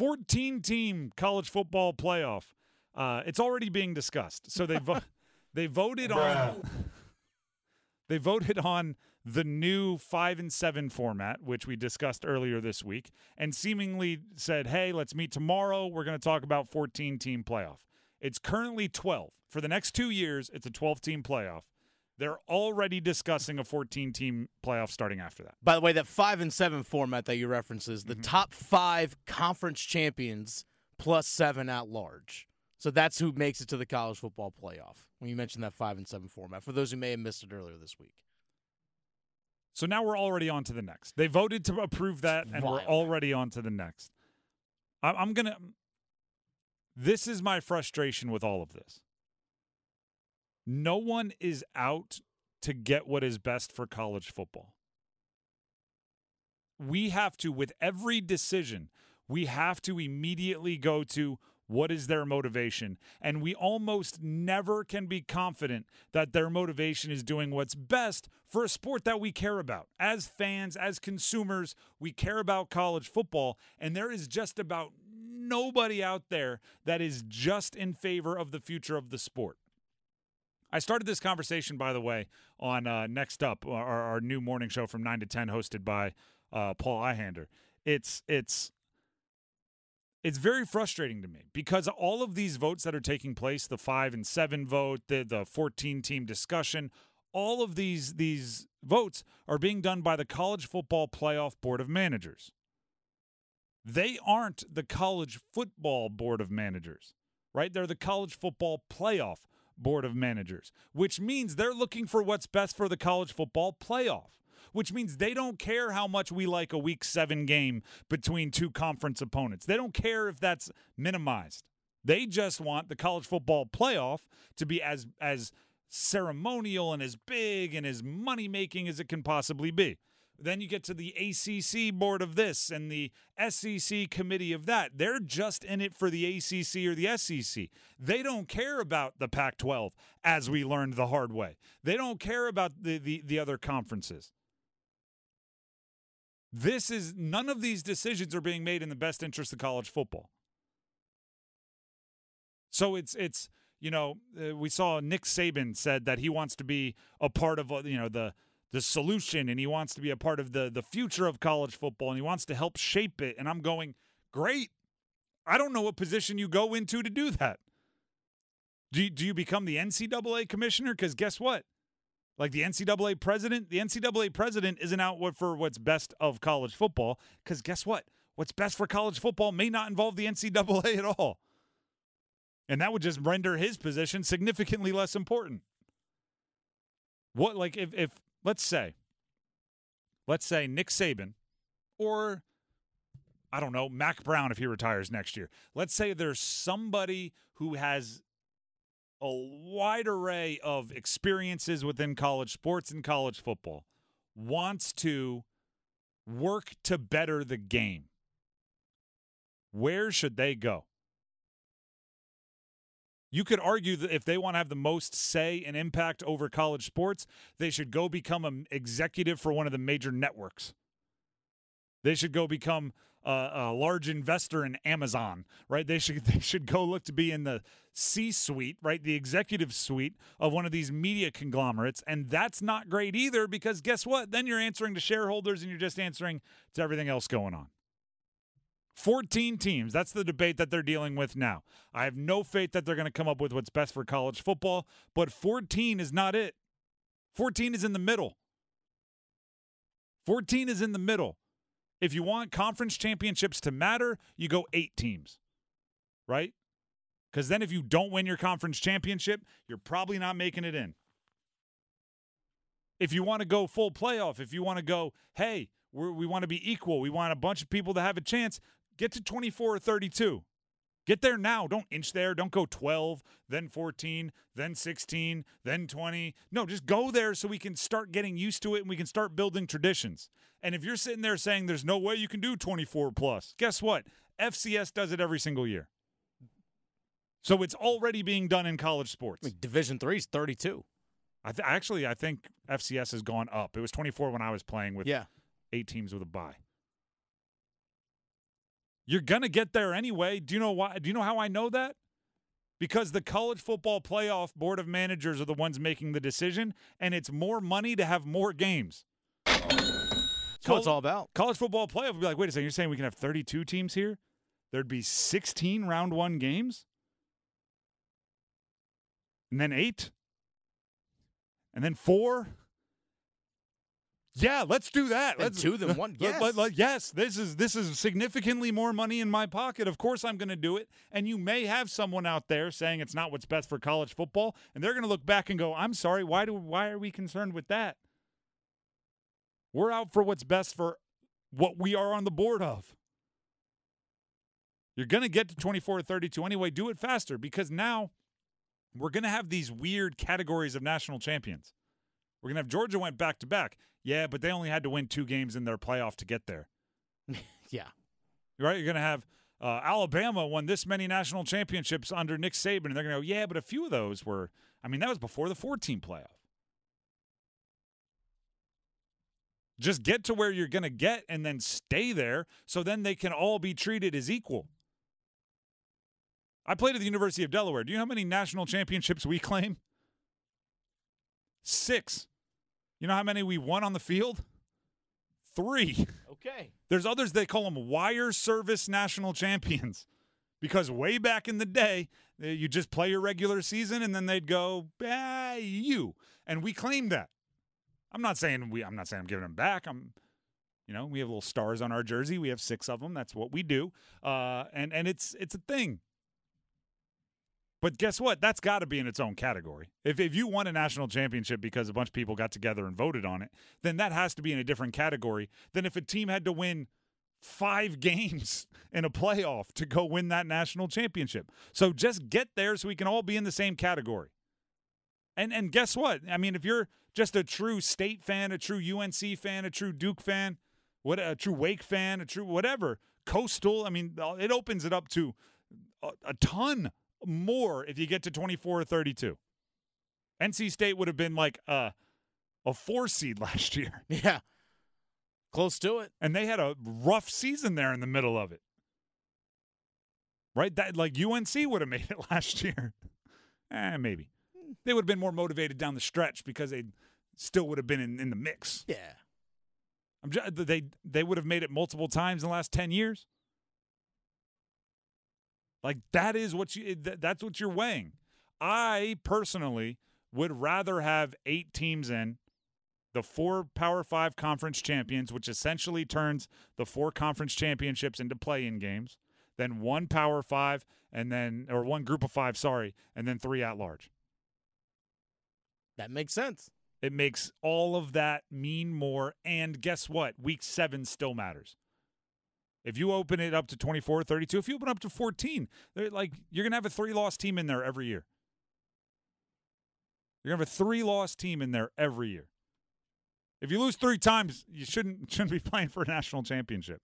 14 team college football playoff. Uh, it's already being discussed. So they vo- they voted on they voted on the new 5 and 7 format which we discussed earlier this week and seemingly said, "Hey, let's meet tomorrow. We're going to talk about 14 team playoff." It's currently 12. For the next 2 years, it's a 12 team playoff. They're already discussing a 14 team playoff starting after that. By the way, that five and seven format that you reference is the Mhm. top five conference champions plus seven at large. So that's who makes it to the college football playoff. When you mentioned that five and seven format, for those who may have missed it earlier this week. So now we're already on to the next. They voted to approve that, and we're already on to the next. I'm going to. This is my frustration with all of this. No one is out to get what is best for college football. We have to, with every decision, we have to immediately go to what is their motivation. And we almost never can be confident that their motivation is doing what's best for a sport that we care about. As fans, as consumers, we care about college football. And there is just about nobody out there that is just in favor of the future of the sport. I started this conversation, by the way, on uh, Next Up, our, our new morning show from nine to ten, hosted by uh, Paul Ihander. It's it's it's very frustrating to me because all of these votes that are taking place, the five and seven vote, the the fourteen team discussion, all of these these votes are being done by the College Football Playoff Board of Managers. They aren't the College Football Board of Managers, right? They're the College Football Playoff Board of Managers, which means they're looking for what's best for the college football playoff, which means they don't care how much we like a week seven game between two conference opponents. They don't care if that's minimized. They just want the college football playoff to be as as ceremonial and as big and as money making as it can possibly be. Then you get to the ACC board of this and the SEC committee of that. They're just in it for the ACC or the SEC. They don't care about the Pac 12, as we learned the hard way. They don't care about the, the, the other conferences. This is none of these decisions are being made in the best interest of college football. So it's it's you know uh, we saw Nick Saban said that he wants to be a part of uh, you know the the solution and he wants to be a part of the the future of college football and he wants to help shape it. And I'm going great. I don't know what position you go into to do that. Do you, do you become the NCAA commissioner? Because guess what? Like the NCAA president the NCAA president isn't out for what's best of college football because guess what? What's best for college football may not involve the NCAA at all. And that would just render his position significantly less important. What like if if let's say let's say Nick Saban or I don't know, Mack Brown if he retires next year. Let's say there's somebody who has a wide array of experiences within college sports and college football wants to work to better the game. Where should they go? You could argue that if they want to have the most say and impact over college sports, they should go become an executive for one of the major networks. They should go become a, a large investor in Amazon, right? They should they should go look to be in the C-suite, right? The executive suite of one of these media conglomerates, and that's not great either because guess what? Then you're answering to shareholders and you're just answering to everything else going on. 14 teams. That's the debate that they're dealing with now. I have no faith that they're going to come up with what's best for college football, but 14 is not it. 14 is in the middle. 14 is in the middle. If you want conference championships to matter, you go eight teams, right? Because then if you don't win your conference championship, you're probably not making it in. If you want to go full playoff, if you want to go, hey, we want to be equal, we want a bunch of people to have a chance, get to 24 or 32. Get there now. Don't inch there. Don't go 12, then 14, then 16, then 20. No, just go there so we can start getting used to it and we can start building traditions. And if you're sitting there saying there's no way you can do 24 plus, guess what? FCS does it every single year. So it's already being done in college sports. I mean, Division three is thirty-two. I th- actually I think FCS has gone up. It was 24 when I was playing with Yeah, eight teams with a bye. You're going to get there anyway. Do you know why? Do you know how I know that? Because the college football playoff board of managers are the ones making the decision, and it's more money to have more games. That's what it's all about. College football playoff would be like, wait a second, you're saying we can have 32 teams here? There'd be 16 round one games? And then eight? And then four? Yeah, let's do that. Let's two than one. Yes. let- let- yes, this is this is significantly more money in my pocket. Of course, I'm going to do it. And you may have someone out there saying it's not what's best for college football, and they're going to look back and go, "I'm sorry. Why do why are we concerned with that? We're out for what's best for what we are on the board of." You're going to get to 24 or 32 anyway. Do it faster because now we're going to have these weird categories of national champions. We're going to have Georgia went back to back. Yeah, but they only had to win two games in their playoff to get there. yeah. Right? You're going to have uh, Alabama won this many national championships under Nick Saban, and they're going to go, yeah, but a few of those were, I mean, that was before the 14 playoff. Just get to where you're going to get and then stay there so then they can all be treated as equal. I played at the University of Delaware. Do you know how many national championships we claim? Six. You know how many we won on the field? Three. Okay. There's others they call them wire service national champions because way back in the day, uh, you just play your regular season and then they'd go, ah, you. And we claim that. I'm not saying we I'm not saying I'm giving them back. I'm you know, we have little stars on our jersey. We have 6 of them. That's what we do. Uh and and it's it's a thing. But guess what? That's got to be in its own category. If if you won a national championship because a bunch of people got together and voted on it, then that has to be in a different category than if a team had to win five games in a playoff to go win that national championship. So just get there so we can all be in the same category. And and guess what? I mean, if you're just a true state fan, a true UNC fan, a true Duke fan, what a true Wake fan, a true whatever, coastal, I mean, it opens it up to a, a ton more if you get to 24 or 32. NC State would have been like a, a four seed last year, Yeah. Close to it. and they had a rough season there in the middle of it. Right? That like UNC would have made it last year. eh, maybe. They would have been more motivated down the stretch because they still would have been in, in the mix. Yeah. I'm just, they they would have made it multiple times in the last 10 years. Like that is what you that's what you're weighing. I personally would rather have 8 teams in the four Power 5 conference champions, which essentially turns the four conference championships into play-in games, than one Power 5 and then or one group of 5, sorry, and then three at large. That makes sense. It makes all of that mean more. And guess what? Week seven still matters. If you open it up to 24, 32, if you open up to 14, they're like you're going to have a three loss team in there every year. You're going to have a three loss team in there every year. If you lose three times, you shouldn't shouldn't be playing for a national championship.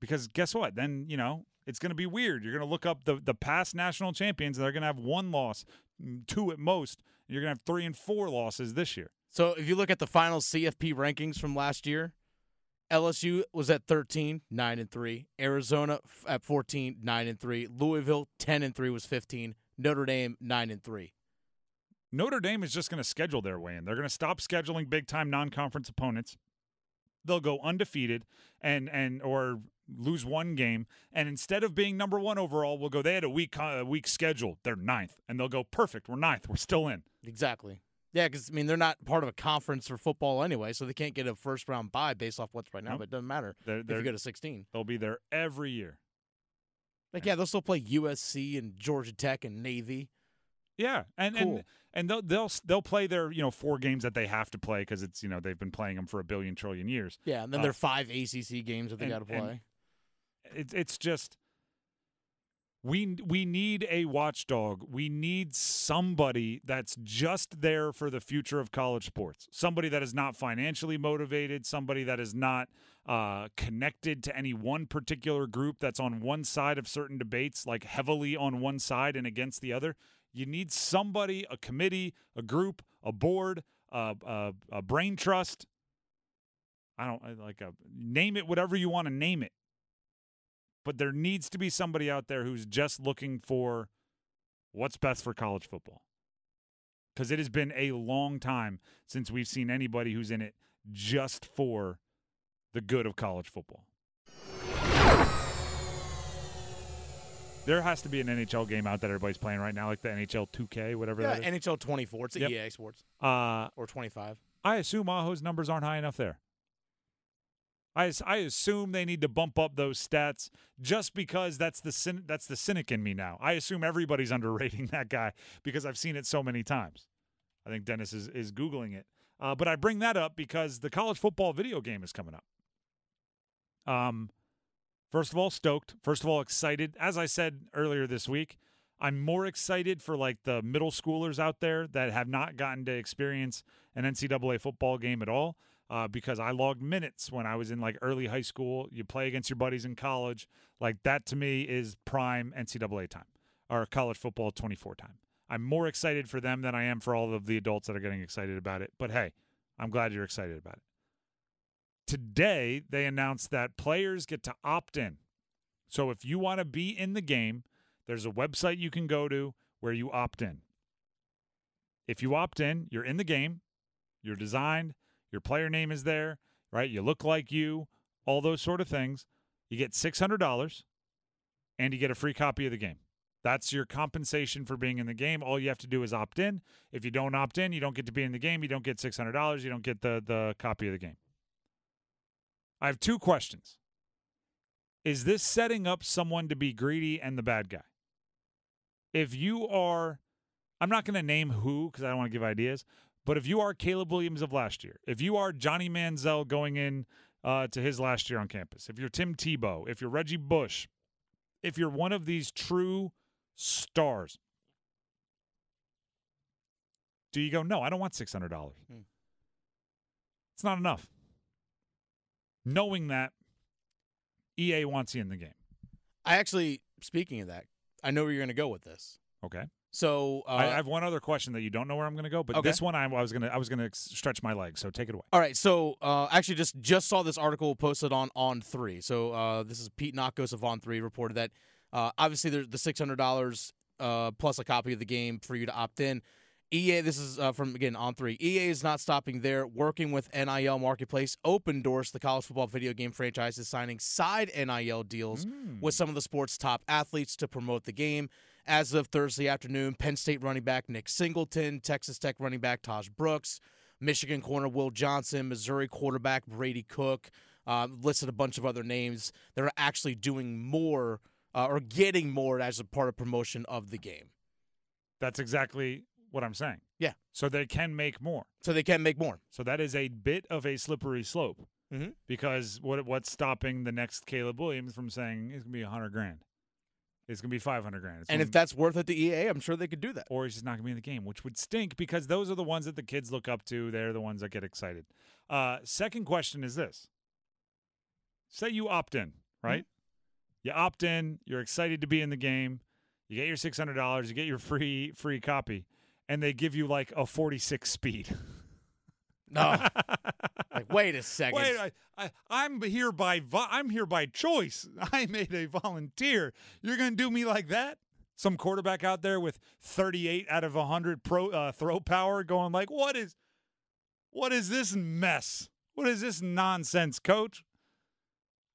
Because guess what? Then, you know, it's going to be weird. You're going to look up the, the past national champions, and they're going to have one loss, mm, two at most. And you're going to have three and four losses this year. So if you look at the final CFP rankings from last year, LSU was at 13, 9 and 3. Arizona at 14, 9 and 3. Louisville 10 and 3 was 15. Notre Dame 9 and 3. Notre Dame is just going to schedule their way in. They're going to stop scheduling big time non conference opponents. They'll go undefeated and and or lose one game, and instead of being number one overall, we'll go. They had a weak uh, a weak schedule. They're ninth, and they'll go perfect. We're ninth. We're still in. Exactly. Yeah, because I mean they're not part of a conference for football anyway, so they can't get a first round bye based off what's right now. Nope. But it doesn't matter They're, if they're, you go to 16. they'll be there every year. Like yeah, they'll still play USC and Georgia Tech and Navy. Yeah, and Cool. and and they'll they'll they'll play their you know four games that they have to play because it's you know they've been playing them for a billion trillion years. Yeah, and then Uh, there are five ACC games that they got to play. It's it's just we we need a watchdog. We need somebody that's just there for the future of college sports. Somebody that is not financially motivated. Somebody that is not uh, connected to any one particular group that's on one side of certain debates, like heavily on one side and against the other. You need somebody, a committee, a group, a board, a, a, a brain trust. I don't like a name it whatever you want to name it but there needs to be somebody out there who's just looking for what's best for college football. Because it has been a long time since we've seen anybody who's in it just for the good of college football. There has to be an NHL game out that everybody's playing right now, like the NHL 2K, whatever Yeah, that is. NHL 24. It's a Yep. EA Sports Uh, or 25. I assume Aho's numbers aren't high enough there. I, I assume they need to bump up those stats just because that's the that's the cynic in me now. I assume everybody's underrating that guy because I've seen it so many times. I think Dennis is is googling it, uh, but I bring that up because the college football video game is coming up. Um, first of all, stoked. First of all, excited. As I said earlier this week, I'm more excited for like the middle schoolers out there that have not gotten to experience an NCAA football game at all. Uh, because I logged minutes when I was in like early high school. You play against your buddies in college. Like that to me is prime NCAA time or college football 24 time. I'm more excited for them than I am for all of the adults that are getting excited about it. But hey, I'm glad you're excited about it. Today, they announced that players get to opt in. So if you want to be in the game, there's a website you can go to where you opt in. If you opt in, you're in the game, you're designed, your player name is there, right? You look like you, all those sort of things. You get $600 and you get a free copy of the game. That's your compensation for being in the game. All you have to do is opt in. If you don't opt in, you don't get to be in the game. You don't get $600. You don't get the, the copy of the game. I have two questions. Is this setting up someone to be greedy and the bad guy? If you are, I'm not going to name who because I don't want to give ideas, but if you are Caleb Williams of last year, if you are Johnny Manziel going in uh, to his last year on campus, if you're Tim Tebow, if you're Reggie Bush, if you're one of these true stars, do you go, no, I don't want $600? Hmm. It's not enough. Knowing that EA wants you in the game. I actually, speaking of that, I know where you're going to go with this. Okay. So, uh, I, I have one other question that you don't know where I'm going to go, but Okay. this one I, I was going to I was going to stretch my legs. So take it away. all right. So, uh, actually, just just saw this article posted on on three. So, uh, this is Pete Nakos of On Three reported that uh, obviously there's the six hundred dollars uh, plus a copy of the game for you to opt in. EA, this is uh, from again on three. EA is not stopping there. Working with NIL Marketplace, Opendorse, the college football video game franchise, is signing side NIL deals Mm. with some of the sport's top athletes to promote the game. As of Thursday afternoon, Penn State running back Nick Singleton, Texas Tech running back Tahj Brooks, Michigan corner Will Johnson, Missouri quarterback Brady Cook, uh, listed a bunch of other names that are actually doing more uh, or getting more as a part of promotion of the game. That's exactly what I'm saying. Yeah. So they can make more. So they can make more. So that is a bit of a slippery slope Mhm. because what what's stopping the next Caleb Williams from saying it's going to be a hundred grand? It's going to be five hundred grand. It's And if that's worth it to EA, I'm sure they could do that. or he's just not going to be in the game, which would stink because those are the ones that the kids look up to. They're the ones that get excited. Uh, second question is this: Say you opt in, right? You opt in. You're excited to be in the game. You get your six hundred dollars. You get your free free copy, and they give you like a forty six speed. No. like, wait a second. Wait, I, I, I'm here by vo- I'm here by choice. I made a volunteer. You're gonna do me like that? Some quarterback out there with 38 out of 100 pro uh, throw power, going like, what is, what is this mess? What is this nonsense, coach?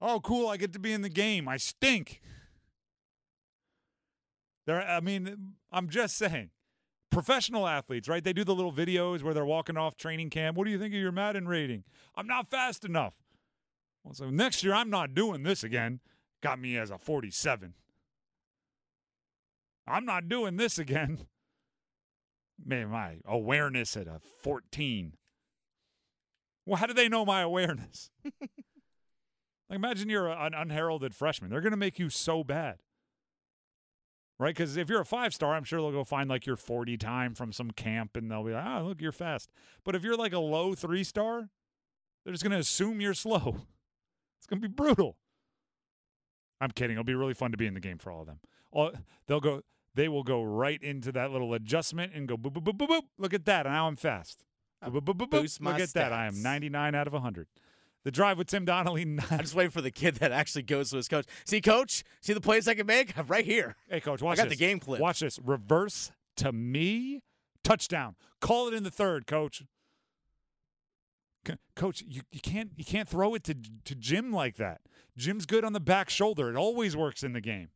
Oh, cool! I get to be in the game. I stink. There, I mean, I'm just saying professional athletes, right? They do the little videos where they're walking off training camp. What do you think of your Madden rating? I'm not fast enough. Well, so next year I'm not doing this again. Got me as a 47. I'm not doing this again. Man, my awareness at a 14. Well, how do they know my awareness? like, imagine you're an unheralded freshman. They're going to make you so bad right? Because if you're a five star, I'm sure they'll go find like your 40 time from some camp and they'll be like, oh, look, you're fast. But if you're like a low three star, they're just going to assume you're slow. It's going to be brutal. I'm kidding. It'll be really fun to be in the game for all of them. All, they'll go, they will go right into that little adjustment and go, boop, boop, boop, boop, boop. Look at that. Now I'm fast. Boop, boop, boop, boop, boop. Boost my Look at that. I am 99 out of 100. The drive with Tim Donnelly. I'm just waiting for the kid that actually goes to his coach. See, coach, see the plays I can make? I'm right here. hey, coach, watch this. I got this. the game clip. Watch this. Reverse to me, touchdown. Call it in the third, coach. C- Coach, you, you can't you can't throw it to to Jim like that. Jim's good on the back shoulder. It always works in the game.